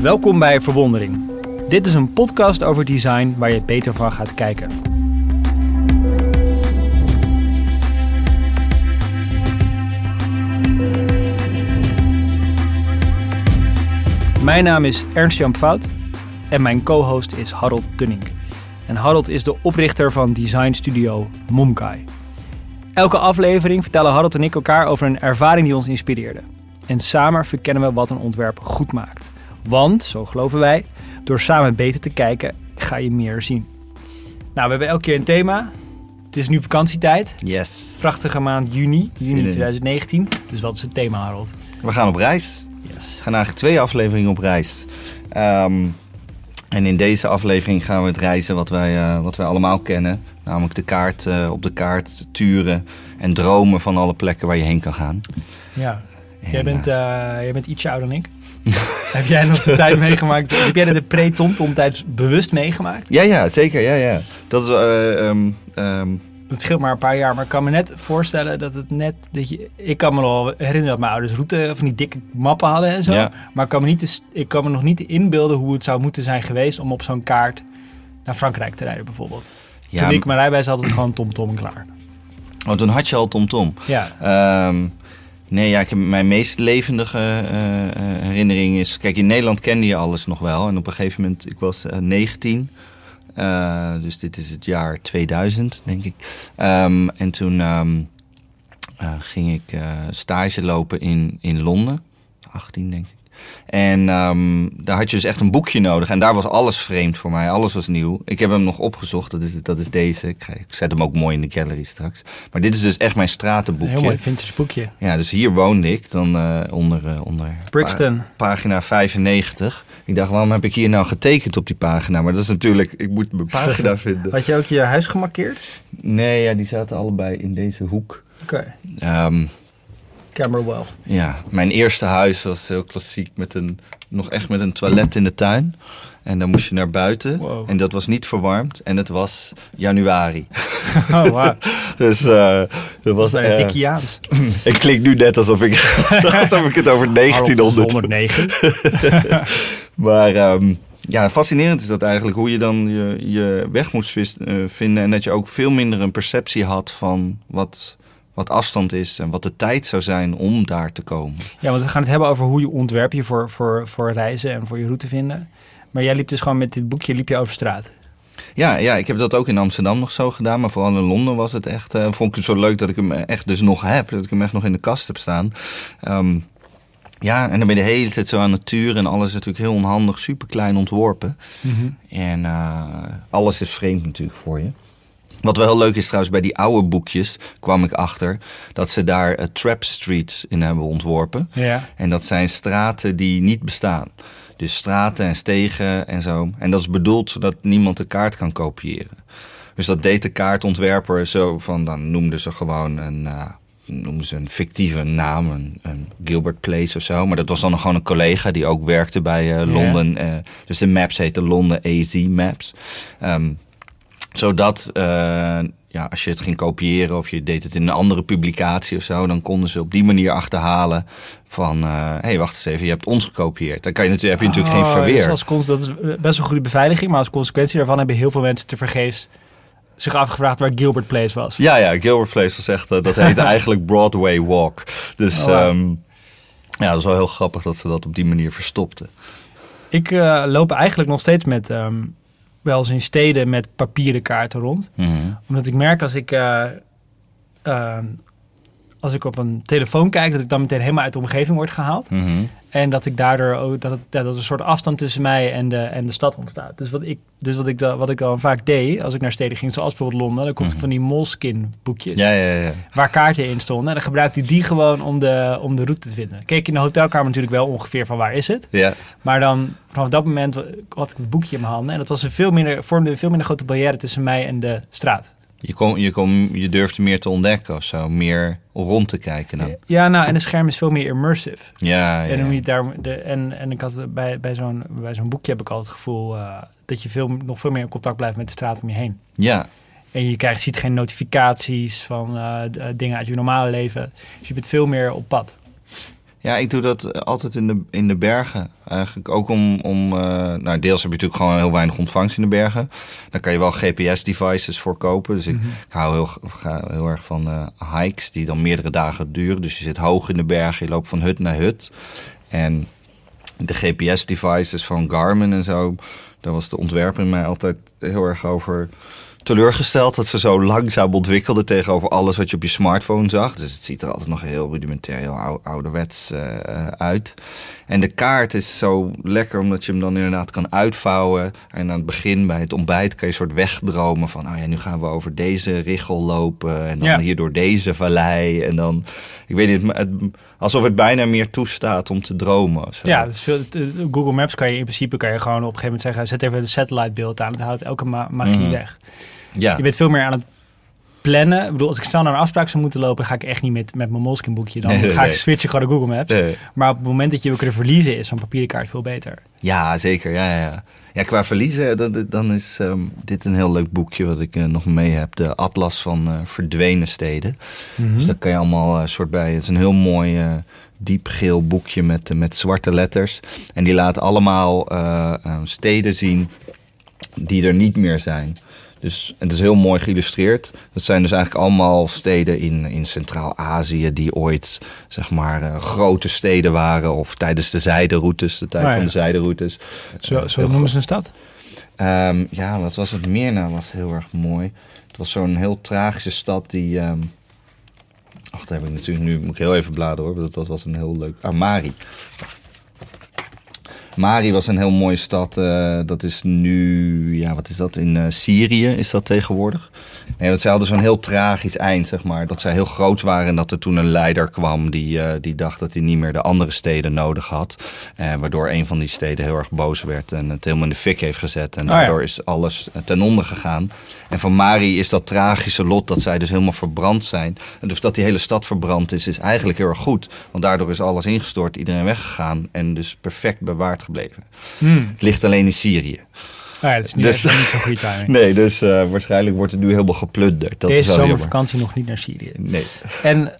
Welkom bij Verwondering. Dit is een podcast over design waar je beter van gaat kijken. Mijn naam is Ernst-Jan Fout en mijn co-host is Harold Dunning. En Harold is de oprichter van design studio Momkai. Elke aflevering vertellen Harold en ik elkaar over een ervaring die ons inspireerde. En samen verkennen we wat een ontwerp goed maakt. Want, zo geloven wij, door samen beter te kijken ga je meer zien. Nou, we hebben elke keer een thema. Het is nu vakantietijd. Yes. Prachtige maand juni, juni in. 2019. Dus wat is het thema, Harold? We gaan op reis. Yes. We gaan eigenlijk twee afleveringen op reis. Ehm, en in deze aflevering gaan we het reizen wat wij, eh, wat wij allemaal kennen. Namelijk de kaart, eh, op de kaart turen en dromen van alle plekken waar je heen kan gaan. Ja, En, jij bent, eh, jij bent ietsje ouder dan ik. Heb jij nog de tijd meegemaakt? Heb jij de pre-Tom-Tom tijd bewust meegemaakt? ja, ja, zeker. Ja, ja. Dat is... eh, ehm, ehm, Het scheelt maar een paar jaar, maar ik kan me net voorstellen dat het net... Dat je, ik kan me nog wel herinneren dat mijn ouders route van die dikke mappen hadden en zo. Ja. Maar ik kan, me niet, ik kan me nog niet inbeelden hoe het zou moeten zijn geweest om op zo'n kaart naar Frankrijk te rijden bijvoorbeeld. ja, Toen ik mijn rijbewijs had, had ik gewoon TomTom en klaar. oh, toen had je al TomTom. Ja, Ehm, nee, ja, ik mijn meest levendige eh, eh, herinnering is... Kijk, in Nederland kende je alles nog wel. En op een gegeven moment, ik was eh, 19. eh, dus dit is het jaar 2000, denk ik. Ehm, en toen ehm, eh, ging ik stage lopen in, in Londen. 18, denk ik. En ehm, daar had je dus echt een boekje nodig. En daar was alles vreemd voor mij. Alles was nieuw. Ik heb hem nog opgezocht. Dat is, dat is deze. Ik, ga- ik zet hem ook mooi in de gallery straks. Maar dit is dus echt mijn een stratenboekje. heel mooi vintage boekje. Ja, dus hier woonde ik dan eh, onder, eh, onder Brixton. pa- pagina 95. Ik dacht, waarom heb ik hier nou getekend op die pagina? Maar dat is natuurlijk, ik moet mijn pagina vinden. Had je ook je huis gemarkeerd? Nee, ja, die zaten allebei in deze hoek. Oké, Ehm, Camberwell. ja, mijn eerste huis was heel klassiek met een, nog echt met een toilet in de tuin. En dan moest je naar buiten. Wow. En dat was niet verwarmd. En het was januari. Oh, wauw. Dus eh dat Dat was... eh, Dickiaans. ik klink nu net alsof ik, alsof ik het over 1900 109. Maar ehm, ja, fascinerend is dat eigenlijk hoe je dan je, je weg moest eh, vinden. En dat je ook veel minder een perceptie had van wat, wat afstand is en wat de tijd zou zijn om daar te komen. Ja, want we gaan het hebben over hoe je ontwerp je voor, voor, voor reizen en voor je route vinden. Maar jij liep dus gewoon met dit boekje liep je over straat. Ja, ja, ik heb dat ook in Amsterdam nog zo gedaan. Maar vooral in Londen was het echt. eh, vond ik het zo leuk dat ik hem echt dus nog heb. Dat ik hem echt nog in de kast heb staan. Ehm, ja, en dan ben je de hele tijd zo aan turen. En alles is natuurlijk heel onhandig, super klein ontworpen. En eh, alles is vreemd natuurlijk voor je. Wat wel heel leuk is trouwens, bij die oude boekjes kwam ik achter dat ze daar eh, trap streets in hebben ontworpen. Ja. En dat zijn straten die niet bestaan. Dus straten en stegen en zo. En dat is bedoeld zodat niemand de kaart kan kopiëren. Dus dat deed de kaartontwerper zo van, dan noemden ze gewoon een, noemden ze een fictieve naam, een, een Gilbert Place of zo. Maar dat was dan gewoon een collega die ook werkte bij eh, Londen. eh, dus de maps heten Londen AZ Maps. Ehm, zodat, eh, ja, als je het ging kopiëren of je deed het in een andere publicatie of zo, dan konden ze op die manier achterhalen van, hé, hey, wacht eens even, je hebt ons gekopieerd. Dan kan je natuurlijk, heb je natuurlijk geen Oh, verweer. dus als dat is best wel goede beveiliging, maar als consequentie daarvan hebben heel veel mensen tevergeefs zich afgevraagd waar Gilbert Place was. Ja, ja, Gilbert Place was echt, eh, dat heet eigenlijk Broadway Walk. Dus Oh, ehm, ja, dat is wel heel grappig dat ze dat op die manier verstopten. Ik eh, loop eigenlijk nog steeds met, ehm, wel eens in steden met papieren kaarten rond. Mhm. Omdat ik merk als ik, eh, ehm, als ik op een telefoon kijk, dat ik dan meteen helemaal uit de omgeving word gehaald. Mhm. En dat ik daardoor ook, dat, het, ja, dat er een soort afstand tussen mij en de, en de stad ontstaat. Dus wat ik, dus wat ik, dan, wat ik dan vaak deed, als ik naar steden ging, zoals bijvoorbeeld Londen, dan kocht ik van die Moleskine boekjes. Ja, ja, ja. Waar kaarten in stonden. En dan gebruikte ik die gewoon om de, om de route te vinden. Keek in de hotelkamer natuurlijk wel ongeveer van waar is het. Ja, Maar dan vanaf dat moment had ik het boekje in mijn handen. En dat was een veel minder, vormde een veel minder grote barrière tussen mij en de straat. Je, kon, je, kon, je durfde meer te ontdekken of zo, meer rond te kijken dan. Ja, nou, en het scherm is veel meer immersive. Ja, ja. En, hoe je daar, de, en, en ik had bij, bij zo'n bij zo'n boekje heb ik altijd het gevoel eh, dat je veel, nog veel meer in contact blijft met de straat om je heen. ja. En je krijgt, ziet geen notificaties van eh, eh, dingen uit je normale leven. Dus je bent veel meer op pad. Ja, ik doe dat altijd in de, in de bergen. Eigenlijk ook om, om uh, nou deels heb je natuurlijk gewoon heel weinig ontvangst in de bergen. Dan kan je wel GPS-devices voor kopen. Dus ik, Mhm. ik hou heel, ga heel erg van eh, hikes die dan meerdere dagen duren. Dus je zit hoog in de bergen, je loopt van hut naar hut. En de GPS-devices van Garmin en zo, daar was de ontwerper in mij altijd heel erg over teleurgesteld dat ze zo langzaam ontwikkelden tegenover alles wat je op je smartphone zag. Dus het ziet er altijd nog heel rudimentair, heel ou- ouderwets eh, uit. En de kaart is zo lekker omdat je hem dan inderdaad kan uitvouwen. En aan het begin bij het ontbijt kan je een soort wegdromen van... oh ja, nu gaan we over deze richel lopen en dan Ja. hier door deze vallei. En dan, ik weet niet, het, alsof het bijna meer toestaat om te dromen. zo. Ja, veel, eh, Google Maps kan je in principe kan je gewoon op een gegeven moment zeggen... zet even een satellitebeeld aan, het houdt elke ma- magie Mhm. weg. Ja. Je bent veel meer aan het plannen. Ik bedoel, als ik snel naar een afspraak zou moeten lopen... ga ik echt niet met, met mijn Moleskine boekje. Dan Nee, nee, ga ik switchen gewoon naar Google Maps. Maar op het moment dat je wil kunnen verliezen... is zo'n papieren kaart veel beter. Ja, zeker. Ja, ja, ja. qua verliezen, dan is ehm, dit een heel leuk boekje wat ik eh, nog mee heb. De Atlas van eh, Verdwenen Steden. Mhm. Dus daar kan je allemaal eh, soort bij. Het is een heel mooi diepgeel boekje met, met zwarte letters. En die laat allemaal eh, eh, steden zien die er niet meer zijn. Dus het is heel mooi geïllustreerd. Dat zijn dus eigenlijk allemaal steden in, in Centraal-Azië die ooit zeg maar eh, grote steden waren. Of tijdens de zijderoutes, de tijd ja. van de zijderoutes. Zo, Eh, zo noemen ze een stad? Ehm, ja, wat was het nou? Was heel erg mooi. Het was zo'n heel tragische stad die. ehm Ach, daar heb ik natuurlijk nu. Moet ik heel even bladeren hoor. want Dat, was een heel leuk. Ah, Mari. Was een heel mooie stad. eh, dat is nu. Ja, wat is dat? In eh, Syrië is dat tegenwoordig. Nee, want zij hadden zo'n heel tragisch eind, zeg maar. Dat zij heel groot waren en dat er toen een leider kwam die, eh, die dacht dat hij niet meer de andere steden nodig had. Eh, waardoor een van die steden heel erg boos werd en het helemaal in de fik heeft gezet. En Oh ja. daardoor is alles eh, ten onder gegaan. En van Mari is dat tragische lot dat zij dus helemaal verbrand zijn. En dus dat die hele stad verbrand is, is eigenlijk heel erg goed. Want daardoor is alles ingestort, iedereen weggegaan en dus perfect bewaard gebleven. Hmm. Het ligt alleen in Syrië. Nou ja, dat is niet, Dus- niet zo'n goede timing. Nee, dus eh, waarschijnlijk wordt het nu helemaal geplunderd. Dat is Deze jammer. zomervakantie nog niet naar Syrië. Nee. En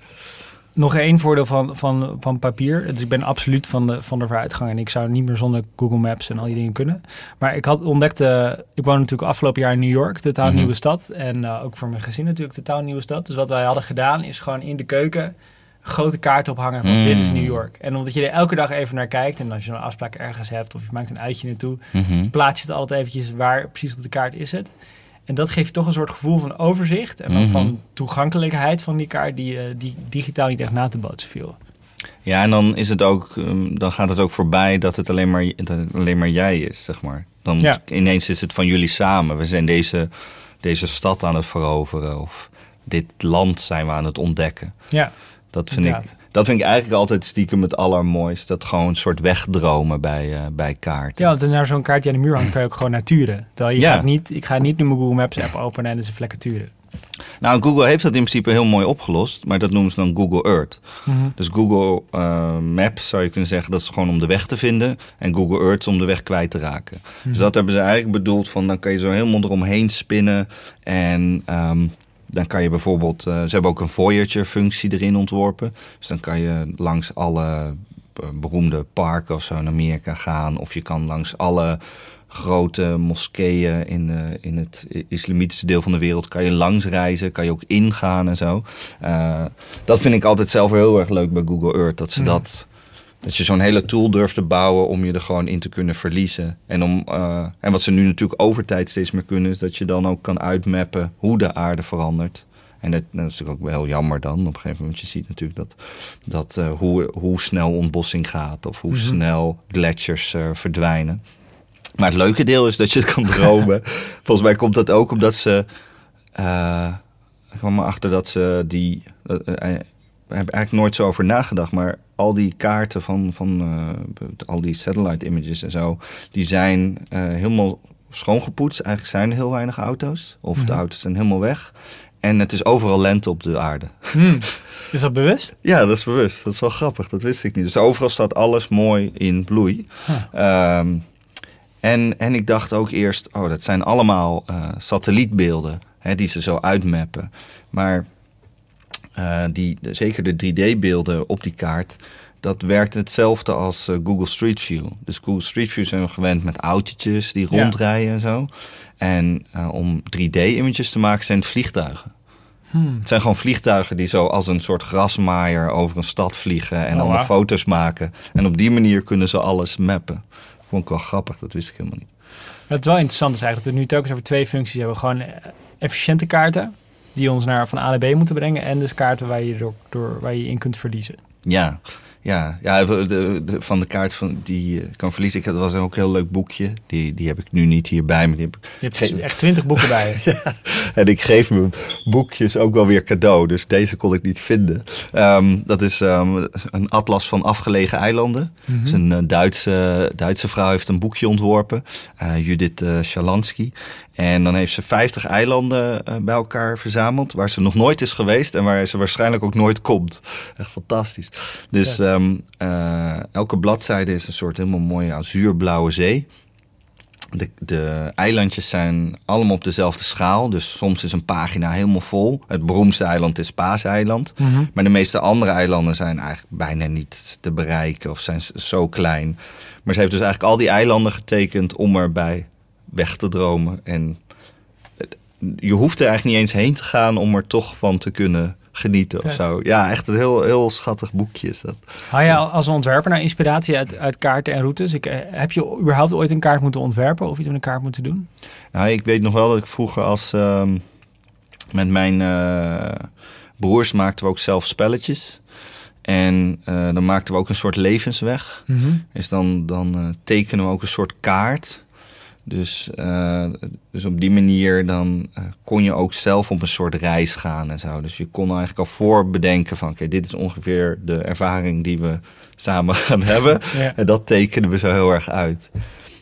nog één voordeel van, van, van papier. Dus ik ben absoluut van de, van de vooruitgang. En ik zou niet meer zonder Google Maps en al die dingen kunnen. Maar ik had ontdekt... eh, ik woon natuurlijk afgelopen jaar in New York. Totaal Mhm. nieuwe stad. En eh, ook voor mijn gezin natuurlijk totaal nieuwe stad. Dus wat wij hadden gedaan is gewoon in de keuken... grote kaart ophangen van Mm. dit is New York. En omdat je er elke dag even naar kijkt... en als je een afspraak ergens hebt of je maakt een uitje naartoe... Mhm. plaats je het altijd eventjes waar precies op de kaart is het. En dat geeft je toch een soort gevoel van overzicht en ook Mhm. van toegankelijkheid van die kaart die, eh, die digitaal niet echt na te bootsen viel. Ja, en dan is het ook, ehm, dan gaat het ook voorbij dat het alleen maar, dat het alleen maar jij is, zeg maar. Dan Ja. ineens is het van jullie samen. We zijn deze, deze stad aan het veroveren of dit land zijn we aan het ontdekken. Ja, Dat vind, ik, dat vind ik eigenlijk altijd stiekem het allermooist. Dat gewoon een soort wegdromen bij, eh, bij kaarten. ja want naar zo'n kaartje aan de muur hangt kan je ook gewoon naar turen. Terwijl je Ja. gaat niet, ik ga niet nu mijn Google Maps app openen en dus een vlekken turen. Nou, Google heeft dat in principe heel mooi opgelost, maar dat noemen ze dan Google Earth. Mhm. Dus Google eh, Maps zou je kunnen zeggen, dat is gewoon om de weg te vinden. En Google Earth is om de weg kwijt te raken. Dus dat hebben ze eigenlijk bedoeld van, dan kan je zo helemaal eromheen spinnen. En ehm, dan kan je bijvoorbeeld, eh, ze hebben ook een Voyager-functie erin ontworpen. Dus dan kan je langs alle eh, beroemde parken of zo in Amerika gaan. Of je kan langs alle grote moskeeën in, eh, in het islamitische deel van de wereld kan je langs reizen, kan je ook ingaan en zo. Dat vind ik altijd zelf heel erg leuk bij Google Earth. Dat ze Mm. dat. Dat je zo'n hele tool durft te bouwen om je er gewoon in te kunnen verliezen. En, om, eh, en wat ze nu natuurlijk over tijd steeds meer kunnen, is dat je dan ook kan uitmappen hoe de aarde verandert. En dat, dat is natuurlijk ook wel heel jammer dan. Op een gegeven moment, je ziet natuurlijk dat, dat eh, hoe, hoe snel ontbossing gaat of hoe Mhm. snel gletsjers eh, verdwijnen. Maar het leuke deel is dat je het kan dromen. Volgens mij komt dat ook omdat ze. ik kwam erachter dat ze die. Hebben eigenlijk nooit zo over nagedacht, maar al die kaarten van, van eh, al die satellite images en zo, die zijn eh, helemaal schoongepoetst. Eigenlijk zijn er heel weinig auto's, of de Mhm. auto's zijn helemaal weg. En het is overal lente op de aarde. Hmm. Is dat bewust? Ja, dat is bewust. Dat is wel grappig. Dat wist ik niet. Dus overal staat alles mooi in bloei. Huh. Ehm, en, en ik dacht ook eerst, oh, dat zijn allemaal eh, satellietbeelden hè, die ze zo uitmappen. Maar eh, die, zeker de 3D-beelden op die kaart, dat werkt hetzelfde als eh, Google Street View. Dus Google Street View zijn we gewend met autootjes die Ja. rondrijden en zo. En eh, om 3D-images te maken zijn het vliegtuigen. Hmm. Het zijn gewoon vliegtuigen die zo als een soort grasmaaier over een stad vliegen en Oh, allemaal foto's maken. En op die manier kunnen ze alles mappen. Vond ik wel grappig, dat wist ik helemaal niet. Wat wel interessant is eigenlijk dat we nu telkens over twee functies hebben. Gewoon efficiënte kaarten die ons naar van A naar B moeten brengen. En dus kaarten waar je, door, door, waar je in kunt verliezen. Ja, ja, ja de, de- de- van de kaart van, die je kan verliezen. Ik, dat was ook een heel leuk boekje. Die, die heb ik nu niet hierbij, maar die heb Je hebt echt twintig boeken bij. En ik geef mijn boekjes ook wel weer cadeau. Dus deze kon ik niet vinden. Ehm, dat is ehm, een atlas van afgelegen eilanden. Mhm. Dus een eh, Duitse, Duitse vrouw heeft een boekje ontworpen. eh, Judith uh. En dan heeft ze 50 eilanden eh, bij elkaar verzameld. Waar ze nog nooit is geweest. En waar ze waarschijnlijk ook nooit komt. Echt fantastisch. Dus. Ehm, eh, elke bladzijde is een soort helemaal mooie azuurblauwe zee. De, de eilandjes zijn allemaal op dezelfde schaal. Dus soms is een pagina helemaal vol. Het beroemdste eiland is Paaseiland. Mhm. Maar de meeste andere eilanden zijn eigenlijk bijna niet te bereiken of zijn zo klein. Maar ze heeft dus eigenlijk al die eilanden getekend om erbij weg te dromen. En je hoeft er eigenlijk niet eens heen te gaan om er toch van te kunnen genieten of zo. Ja, echt een heel, heel schattig boekje is dat. Haal je als ontwerper naar inspiratie uit, uit kaarten en routes? Ik, eh, heb je überhaupt ooit een kaart moeten ontwerpen of iets met een kaart moeten doen? Nou, ik weet nog wel dat ik vroeger als ehm, met mijn eh, broers maakten we ook zelf spelletjes. En eh, dan maakten we ook een soort levensweg. Dus dan, dan tekenen we ook een soort kaart. Dus, eh, dus op die manier dan eh, kon je ook zelf op een soort reis gaan en zo. Dus je kon eigenlijk al voorbedenken van... oké, dit is ongeveer de ervaring die we samen gaan hebben. Ja. En dat tekenen we zo heel erg uit.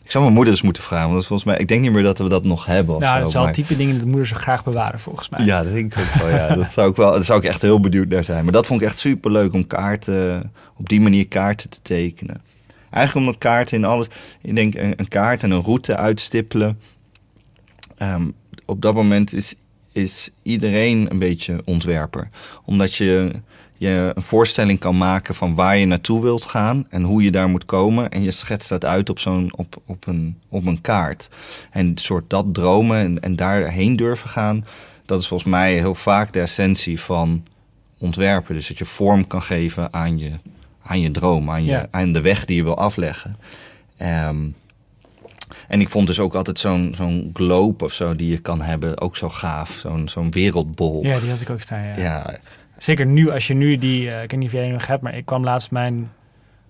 Ik zou mijn moeder eens moeten vragen. Want volgens mij, ik denk niet meer dat we dat nog hebben. Nou, zo, dat zijn al maar- type dingen dat moeders graag bewaren volgens mij. ja, dat denk ik ook wel. Ja. Dat zou ik wel. Daar zou ik echt heel benieuwd naar zijn. Maar dat vond ik echt super leuk om kaarten op die manier kaarten te tekenen. Eigenlijk omdat kaarten in alles. Ik denk een, een kaart en een route uitstippelen. Ehm, op dat moment is, is iedereen een beetje ontwerper. Omdat je, je een voorstelling kan maken van waar je naartoe wilt gaan en hoe je daar moet komen. En je schetst dat uit op, zo'n, op, op, een, op een kaart. En soort dat dromen en, en daarheen durven gaan, dat is volgens mij heel vaak de essentie van ontwerpen. Dus dat je vorm kan geven aan je, aan je droom, aan, je, Ja. aan de weg die je wil afleggen. Ehm, en ik vond dus ook altijd zo'n zo'n globe of zo die je kan hebben ook zo gaaf. Zo'n zo'n wereldbol. Ja, die had ik ook staan. Ja. ja, Zeker nu, als je nu die, eh, ik weet niet of jij die nog hebt, maar ik kwam laatst mijn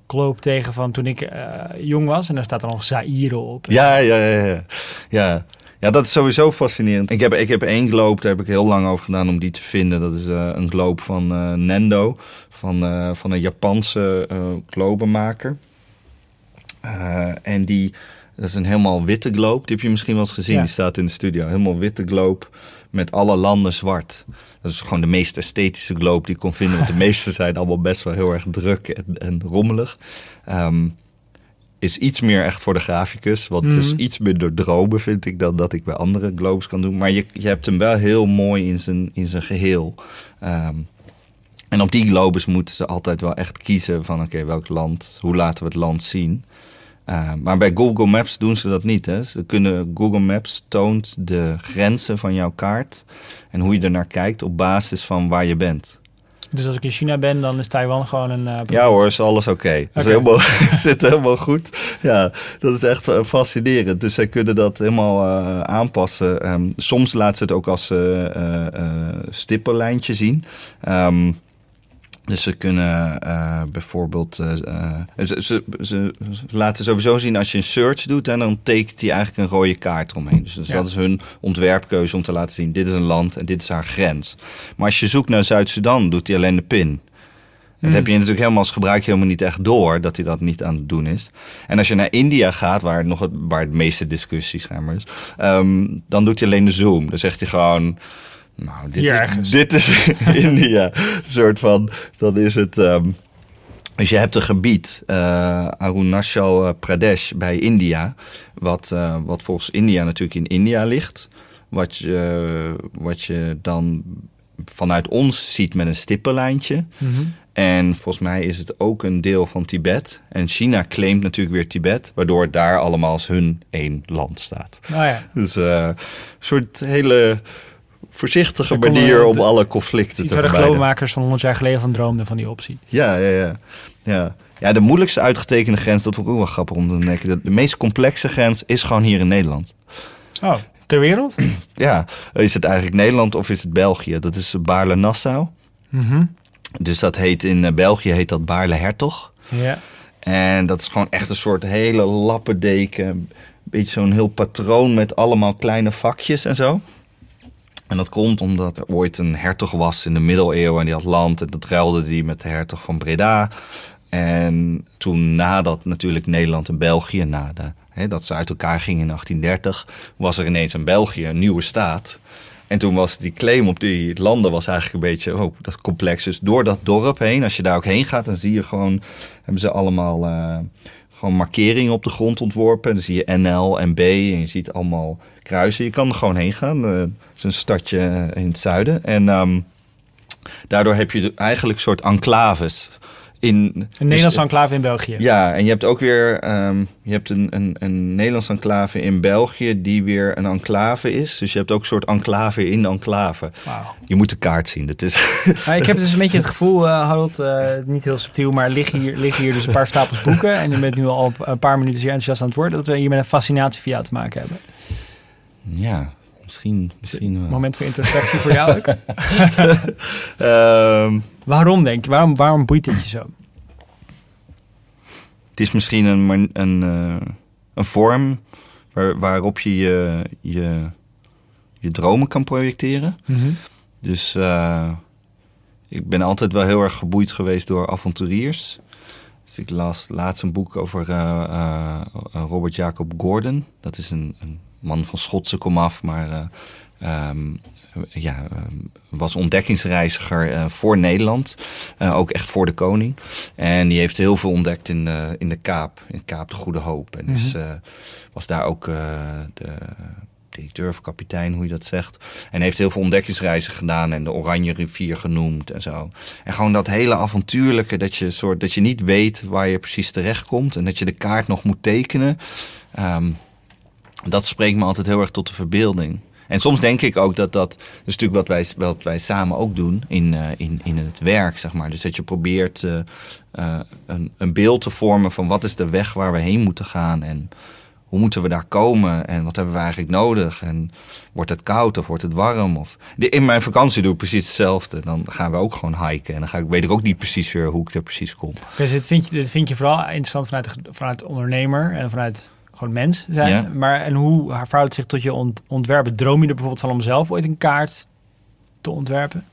globe tegen van toen ik eh, jong was. En daar staat er nog Zaire op. Ja, ja, ja, ja. ja. Ja, dat is sowieso fascinerend. Ik heb, ik heb één globe, daar heb ik heel lang over gedaan om die te vinden. Dat is eh, een globe van eh, Nendo, van, eh, van een Japanse globemaker. Eh, en die, dat is een helemaal witte globe. Die heb je misschien wel eens gezien, Ja. die staat in de studio. Helemaal witte globe met alle landen zwart. Dat is gewoon de meest esthetische globe die ik kon vinden. Want de meeste zijn allemaal best wel heel erg druk en, en rommelig. Ehm, is iets meer echt voor de graficus. Want het is Mhm. iets minder dromen, vind ik, dan dat ik bij andere globes kan doen. Maar je, je hebt hem wel heel mooi in zijn, in zijn geheel. Ehm, en op die globes moeten ze altijd wel echt kiezen van... oké, welk land, hoe laten we het land zien? Uh, maar bij Google Maps doen ze dat niet. Hè? Ze kunnen, Google Maps toont de grenzen van jouw kaart... en hoe je er naar kijkt op basis van waar je bent. Dus als ik in China ben, dan is Taiwan gewoon een... uh, ja hoor, is alles oké. Okay. Okay. Helemaal, het zit helemaal goed. Ja, dat is echt uh, fascinerend. Dus zij kunnen dat helemaal uh, aanpassen. Um, soms laat ze het ook als stippenlijntje zien. Um, dus ze kunnen uh, bijvoorbeeld. Uh, ze, ze, ze, laten sowieso zien als je een search doet. En dan tekent hij eigenlijk een rode kaart eromheen. Dus, dus ja. dat is hun ontwerpkeuze om te laten zien: dit is een land en dit is haar grens. Maar als je zoekt naar Zuid-Sudan, doet hij alleen de pin. En dat heb je natuurlijk helemaal als gebruik helemaal niet echt door dat hij dat niet aan het doen is. En als je naar India gaat, waar, nog het, waar het meeste discussie schijnbaar is, um, dan doet hij alleen de zoom. Dan zegt hij gewoon. Nou, dit is, dit is India. Een soort van, dan is het... Um, dus je hebt een gebied, uh, Arunachal Pradesh bij India... Wat, uh, wat volgens India natuurlijk in India ligt. Wat je, wat je dan vanuit ons ziet met een stippenlijntje. Mhm. En volgens mij is het ook een deel van Tibet. En China claimt natuurlijk weer Tibet, waardoor het daar allemaal als hun één land staat. Nou ja, Dus eh, een soort hele voorzichtige manier om de- alle conflicten te waar de vermijden. geloofmakers van 100 jaar geleden van droomden van die optie. Ja, ja, ja, ja. Ja, de moeilijkste uitgetekende grens, dat vond ik ook wel grappig om te ontdekken. De, de meest complexe grens is gewoon hier in Nederland. Oh, ter wereld? Ja, is het eigenlijk Nederland of is het België? Dat is Baarle-Nassau. Mhm. Dus dat heet in eh, België heet dat Baarle-Hertog. Ja. En dat is gewoon echt een soort hele lappendeken. Een beetje zo'n heel patroon met allemaal kleine vakjes en zo. En dat komt omdat er ooit een hertog was in de middeleeuwen en die had land. En dat ruilde die met de hertog van Breda. En toen nadat natuurlijk Nederland en België, na de, hè, dat ze uit elkaar gingen in 1830, was er ineens een België, een nieuwe staat. En toen was die claim op die landen was eigenlijk een beetje oh, dat complex. Dus door dat dorp heen, als je daar ook heen gaat, dan zie je gewoon, hebben ze allemaal eh, gewoon markeringen op de grond ontworpen. Dan zie je NL en B en je ziet allemaal kruisen. Je kan er gewoon heen gaan. Eh, Het is een stadje in het zuiden. En ehm, daardoor heb je eigenlijk een soort enclaves. In, Een Nederlandse dus- enclave in België. ja, en je hebt ook weer ehm, je hebt een, een, een Nederlands enclave in België die weer een enclave is. Dus je hebt ook een soort enclave in enclave. Wauw. Je moet de kaart zien. Dat is, Maar ik heb dus een beetje het gevoel, eh, Harold, eh, niet heel subtiel, maar liggen hier, liggen hier dus een paar stapels boeken. En je bent nu al een paar minuten zeer enthousiast aan het worden. Dat we hier met een fascinatie via te maken hebben. ja, misschien, misschien wel. Moment voor introspectie voor jou ook. Ehm, Waarom denk je? Waarom, waarom boeit dit je zo? het is misschien een, een, eh, een vorm waar, waarop je je, je je dromen kan projecteren. Dus eh, ik ben altijd wel heel erg geboeid geweest door avonturiers. Dus ik las laatst een boek over eh, eh, Robert Jacob Gordon. Dat is een, een man van Schotse komaf, maar eh, ehm, ja, ehm, was ontdekkingsreiziger eh, voor Nederland. Eh, ook echt voor de koning. En die heeft heel veel ontdekt in de, in de Kaap, in Kaap de Goede Hoop. En dus eh, was daar ook de directeur of kapitein, hoe je dat zegt. En heeft heel veel ontdekkingsreizen gedaan en de Oranje Rivier genoemd en zo. En gewoon dat hele avontuurlijke, dat je, soort, dat je niet weet waar je precies terecht komt en dat je de kaart nog moet tekenen. Ehm, dat spreekt me altijd heel erg tot de verbeelding. En soms denk ik ook dat dat, is natuurlijk wat wij, wat wij samen ook doen in, eh, in, in het werk, zeg maar. Dus dat je probeert eh, eh, een, een beeld te vormen van wat is de weg waar we heen moeten gaan en hoe moeten we daar komen en wat hebben we eigenlijk nodig? En wordt het koud of wordt het warm? Of... In mijn vakantie doe ik precies hetzelfde. Dan gaan we ook gewoon hiken. En dan ga ik, weet ik ook niet precies weer hoe ik er precies kom. Dus dit vind je, dit vind je vooral interessant vanuit, vanuit ondernemer en vanuit gewoon mens zijn. Ja. Maar en hoe verhoudt het zich tot je ont- ontwerpen? Droom je er bijvoorbeeld van om zelf ooit een kaart te ontwerpen?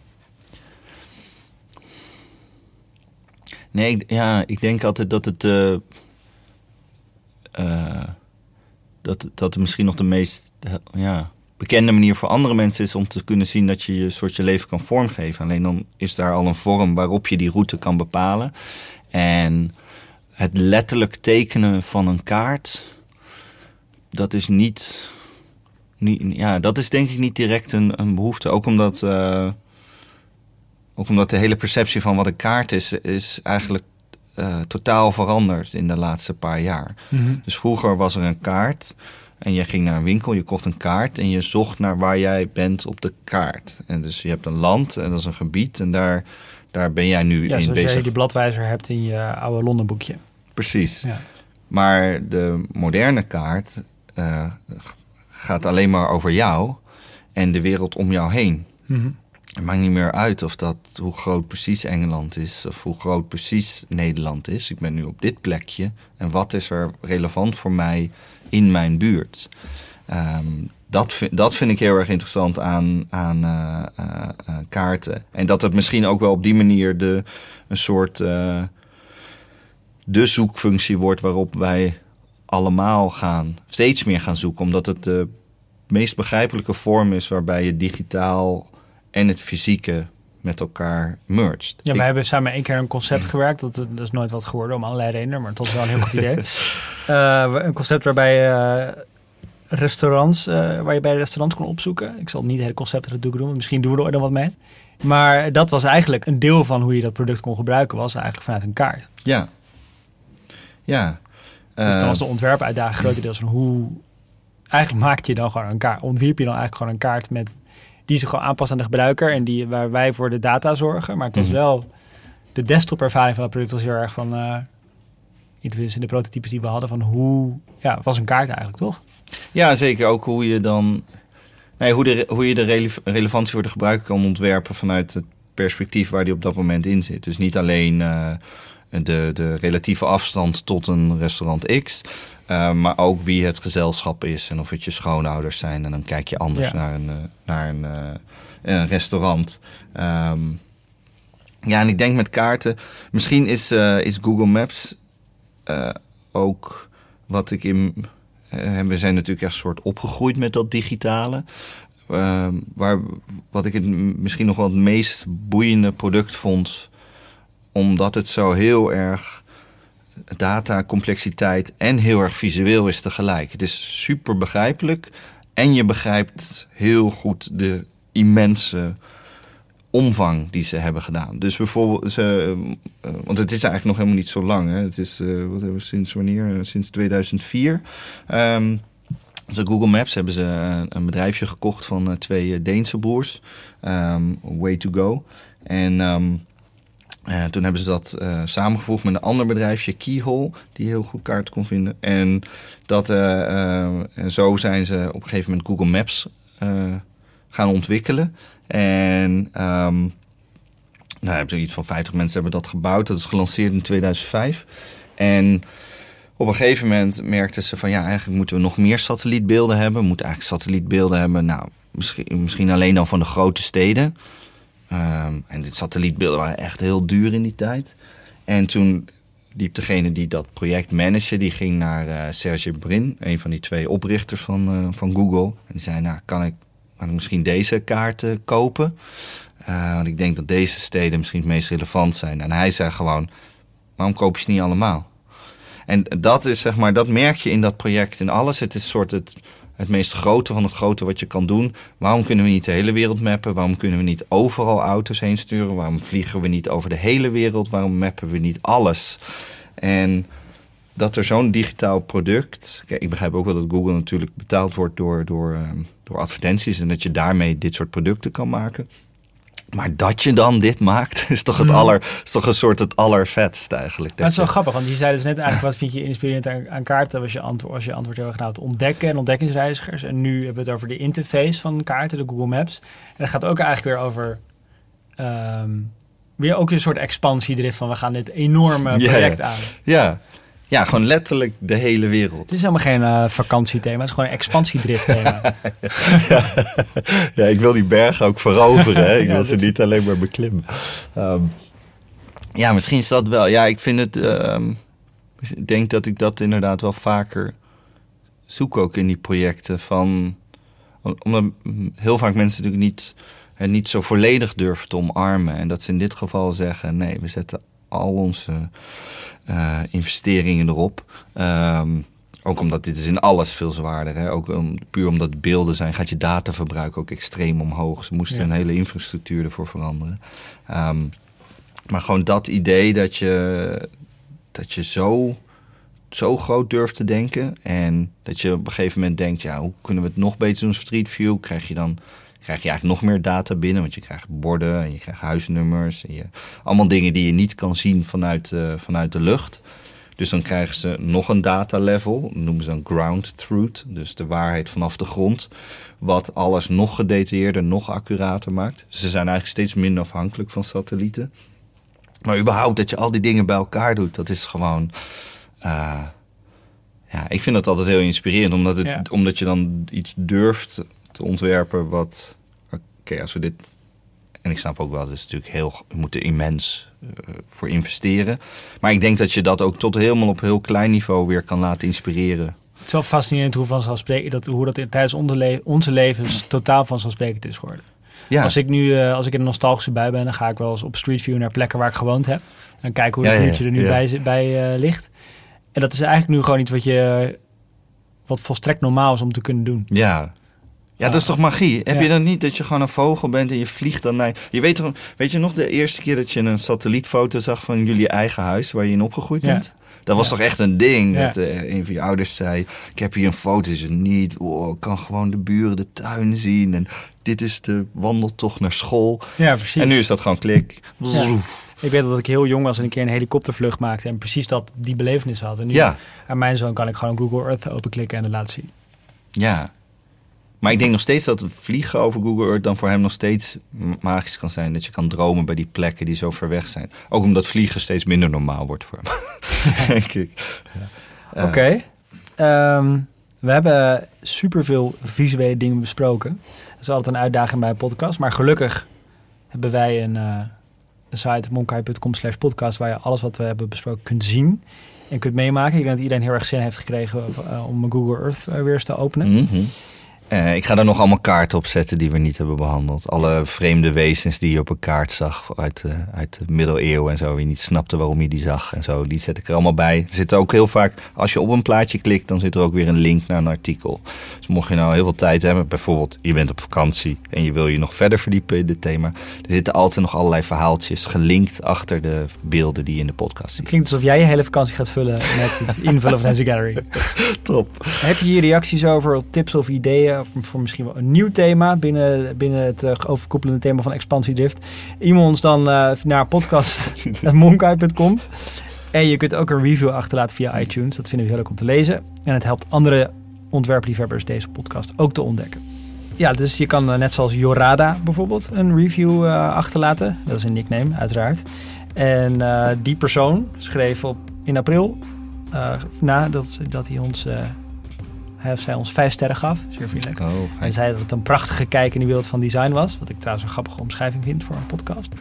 Nee, ik, ja, ik denk altijd dat het. eh, eh, dat, dat het misschien nog de meest ja, bekende manier voor andere mensen is om te kunnen zien dat je je soort je leven kan vormgeven. Alleen dan is daar al een vorm waarop je die route kan bepalen. En het letterlijk tekenen van een kaart, dat is niet. niet ja, dat is denk ik niet direct een, een behoefte. Ook omdat. eh, ook omdat de hele perceptie van wat een kaart is, is eigenlijk eh, totaal veranderd in de laatste paar jaar. Dus vroeger was er een kaart en je ging naar een winkel, je kocht een kaart en je zocht naar waar jij bent op de kaart. En dus je hebt een land en dat is een gebied en daar, daar ben jij nu Ja, in zoals bezig. jij die bladwijzer hebt in je oude Londen boekje. Precies. Ja. Maar de moderne kaart eh, gaat alleen maar over jou en de wereld om jou heen. Mhm. Het maakt niet meer uit of dat hoe groot precies Engeland is of hoe groot precies Nederland is. Ik ben nu op dit plekje en wat is er relevant voor mij in mijn buurt? Ehm, dat, vind, dat vind ik heel erg interessant aan, aan eh, eh, kaarten. En dat het misschien ook wel op die manier de, een soort de zoekfunctie wordt waarop wij allemaal gaan, steeds meer gaan zoeken. Omdat het de meest begrijpelijke vorm is waarbij je digitaal en het fysieke met elkaar merged. Ja, Ik- wij hebben samen één keer een concept gewerkt. Dat, dat is nooit wat geworden om allerlei redenen, maar het was wel een heel goed idee. Eh, een concept waarbij je restaurants, eh, waar je bij restaurants kon opzoeken. Ik zal niet het hele concept er doen, misschien doen we er nog wat mee. Maar dat was eigenlijk een deel van hoe je dat product kon gebruiken, was eigenlijk vanuit een kaart. Ja. Ja. Dus dan Eh, was de ontwerpuitdaging grotendeels van hoe... Eigenlijk maak je dan gewoon een kaart, ontwierp je dan eigenlijk gewoon een kaart met... die zich gewoon aanpast aan de gebruiker en die, waar wij voor de data zorgen. Maar het was Mhm. wel... De desktop-ervaring van dat product was heel erg van... eh in de prototypes die we hadden van hoe... Ja, was een kaart eigenlijk, toch? Ja, zeker. Ook hoe je dan. Nee, hoe, de, hoe je de rele- relevantie voor de gebruiker kan ontwerpen vanuit het perspectief waar die op dat moment in zit. Dus niet alleen eh, de, de relatieve afstand tot een restaurant X, eh, maar ook wie het gezelschap is en of het je schoonouders zijn. En dan kijk je anders Ja. naar een, eh, naar een, eh, een restaurant. Ehm, ja, en ik denk met kaarten. Misschien is, is Google Maps ook wat ik in. we zijn natuurlijk echt soort opgegroeid met dat digitale. Ehm, waar, wat ik het misschien nog wel het meest boeiende product vond. Omdat het zo heel erg data, complexiteit en heel erg visueel is tegelijk. Het is super begrijpelijk. En je begrijpt heel goed de immense omvang die ze hebben gedaan. Dus bijvoorbeeld, ze, eh, want het is eigenlijk nog helemaal niet zo lang. Hè? Het is, eh, wat sinds wanneer? Eh, Sinds 2004. Ehm dus op Google Maps hebben ze eh, een bedrijfje gekocht van eh, twee eh, Deense broers. ehm, Way to Go. En ehm, eh, toen hebben ze dat eh, samengevoegd met een ander bedrijfje, Keyhole, die heel goed kaart kon vinden. En, dat, eh, en zo zijn ze op een gegeven moment Google Maps gaan ontwikkelen. En ehm, nou, hebben iets van 50 mensen hebben dat gebouwd. Dat is gelanceerd in 2005. En op een gegeven moment merkten ze van ja, eigenlijk moeten we nog meer satellietbeelden hebben. We moeten eigenlijk satellietbeelden hebben. Nou, misschien, misschien alleen dan van de grote steden. Ehm, en dit satellietbeelden waren echt heel duur in die tijd. En toen liep degene die dat project managde, die ging naar eh, Serge Brin, een van die twee oprichters van, eh, van Google. En die zei, nou, kan ik, kan ik misschien deze kaarten kopen? Eh, want ik denk dat deze steden misschien het meest relevant zijn. En hij zei gewoon, waarom koop je ze niet allemaal? En dat is zeg maar, dat merk je in dat project in alles. Het is een soort het, het meest grote van het grote wat je kan doen. Waarom kunnen we niet de hele wereld mappen? Waarom kunnen we niet overal auto's heen sturen? Waarom vliegen we niet over de hele wereld? Waarom mappen we niet alles? En dat er zo'n digitaal product. Kijk, ik begrijp ook wel dat Google natuurlijk betaald wordt door, door, ehm, door advertenties. En dat je daarmee dit soort producten kan maken. Maar dat je dan dit maakt, is toch, het Mm. aller, is toch een soort het allervetst eigenlijk. Maar het is wel grappig, want je zei dus net eigenlijk wat vind je inspirerend aan, aan kaarten was je antwoord, was je antwoord heel erg nou het ontdekken en ontdekkingsreizigers. En nu hebben we het over de interface van kaarten, de Google Maps. En dat gaat ook eigenlijk weer over ehm, weer ook een soort expansiedrift van we gaan dit enorme project aan. Ja. Ja, gewoon letterlijk de hele wereld. Het is helemaal geen eh, vakantiethema, het is gewoon een expansiedrift thema. Ja, ik wil die bergen ook veroveren. Hè? Ik Ja, wil ze niet alleen maar beklimmen. Ehm, ja, misschien is dat wel. Ja, ik vind het. ehm, ik denk dat ik dat inderdaad wel vaker zoek ook in die projecten. Van, omdat heel vaak mensen natuurlijk niet, het niet zo volledig durven te omarmen. En dat ze in dit geval zeggen: nee, we zetten al onze eh, investeringen erop. Ehm, ook omdat dit is in alles veel zwaarder. Hè? Ook om, puur omdat beelden zijn, gaat je dataverbruik ook extreem omhoog. Ze moesten Ja. een hele infrastructuur ervoor veranderen. Ehm, maar gewoon dat idee dat je, dat je zo, zo groot durft te denken. En dat je op een gegeven moment denkt, ja, hoe kunnen we het nog beter doen? Street View krijg je dan krijg je eigenlijk nog meer data binnen. Want je krijgt borden en je krijgt huisnummers. En je, allemaal dingen die je niet kan zien vanuit, eh, vanuit de lucht. Dus dan krijgen ze nog een data level, dat noemen ze dan ground truth, dus de waarheid vanaf de grond, wat alles nog gedetailleerder, nog accurater maakt. Ze zijn eigenlijk steeds minder afhankelijk van satellieten. Maar überhaupt dat je al die dingen bij elkaar doet, dat is gewoon. eh, ja, ik vind dat altijd heel inspirerend, omdat, het, Ja. omdat je dan iets durft te ontwerpen wat. Oké, als we dit. En ik snap ook wel, dat is natuurlijk heel. We moeten immens eh, voor investeren. Maar ik denk dat je dat ook tot helemaal op heel klein niveau weer kan laten inspireren. Het is wel fascinerend hoe, vanzelfsprekend, dat, hoe dat in- tijdens onze, onze levens totaal vanzelfsprekend is geworden. Ja, Als ik nu eh, als ik in een nostalgische bui ben, dan ga ik wel eens op Street View naar plekken waar ik gewoond heb. En kijken hoe Ja, dat ja, er nu bij, bij eh, ligt. En dat is eigenlijk nu gewoon iets wat je wat volstrekt normaal is om te kunnen doen. Ja. Ja, dat is toch magie? Heb je dan niet dat je gewoon een vogel bent en je vliegt dan naar... Je weet, toch, weet je nog de eerste keer dat je een satellietfoto zag van jullie eigen huis waar je in opgegroeid bent? Dat was Ja. toch echt een ding? Dat eh, een van je ouders zei, ik heb hier een foto, is het niet. Oh, ik kan gewoon de buren de tuin zien. En dit is de wandeltocht naar school. Ja, precies. En nu is dat gewoon klik. Ja. Ik weet dat ik heel jong was en een keer een helikoptervlucht maakte en precies dat die belevenis had. En nu Ja, aan mijn zoon kan ik gewoon Google Earth openklikken en het laten zien. ja. Maar ik denk nog steeds dat het vliegen over Google Earth dan voor hem nog steeds magisch kan zijn. Dat je kan dromen bij die plekken die zo ver weg zijn. Ook omdat vliegen steeds minder normaal wordt voor hem. denk ik. Ja. Oké. Ehm, we hebben superveel visuele dingen besproken. Dat is altijd een uitdaging bij een podcast. Maar gelukkig hebben wij een, een site, monkai.com slash podcast... waar je alles wat we hebben besproken kunt zien en kunt meemaken. Ik denk dat iedereen heel erg zin heeft gekregen eh, om Google Earth eh, weer eens te openen. Mhm. Eh, ik ga daar nog allemaal kaarten op zetten die we niet hebben behandeld. Alle vreemde wezens die je op een kaart zag uit de, uit de middeleeuwen en zo. Je niet snapte waarom je die zag en zo. Die zet ik er allemaal bij. Er zit ook heel vaak, als je op een plaatje klikt, dan zit er ook weer een link naar een artikel. Dus mocht je nou heel veel tijd hebben, bijvoorbeeld je bent op vakantie en je wil je nog verder verdiepen in dit thema. Er zitten altijd nog allerlei verhaaltjes gelinkt achter de beelden die je in de podcast Het ziet. klinkt alsof jij je hele vakantie gaat vullen met het invullen van deze gallery. Top. Heb je hier reacties over, tips of ideeën, of voor misschien wel een nieuw thema binnen, binnen het eh, overkoepelende thema van expansiedrift? E-mail ons dan eh, naar podcast.monkai.com. En je kunt ook een review achterlaten via iTunes. Dat vinden we heel leuk om te lezen. En het helpt andere ontwerpliefhebbers deze podcast ook te ontdekken. Ja, dus je kan eh, net zoals Jorada bijvoorbeeld een review eh, achterlaten. Dat is een nickname, uiteraard. En eh, die persoon schreef op, in april, eh nadat dat hij ons, hij of zij ons vijf sterren gaf, zeer vriendelijk. Oh, Hij fijn. zei dat het een prachtige kijk in de wereld van design was. Wat ik trouwens een grappige omschrijving vind voor een podcast.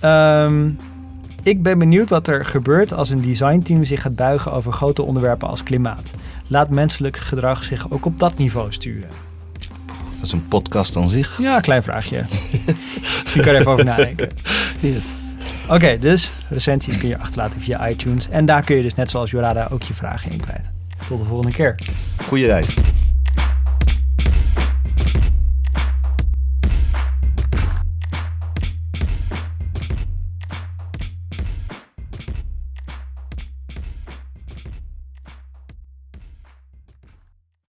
Ehm, ik ben benieuwd wat er gebeurt als een designteam zich gaat buigen over grote onderwerpen als klimaat. Laat menselijk gedrag zich ook op dat niveau sturen. Dat is een podcast aan zich. Ja, klein vraagje. Misschien kan je er even over nadenken. Yes. Oké, dus recensies kun je achterlaten via iTunes. En daar kun je dus net zoals Jorada ook je vragen in kwijt. Tot de volgende keer. Goeie reis.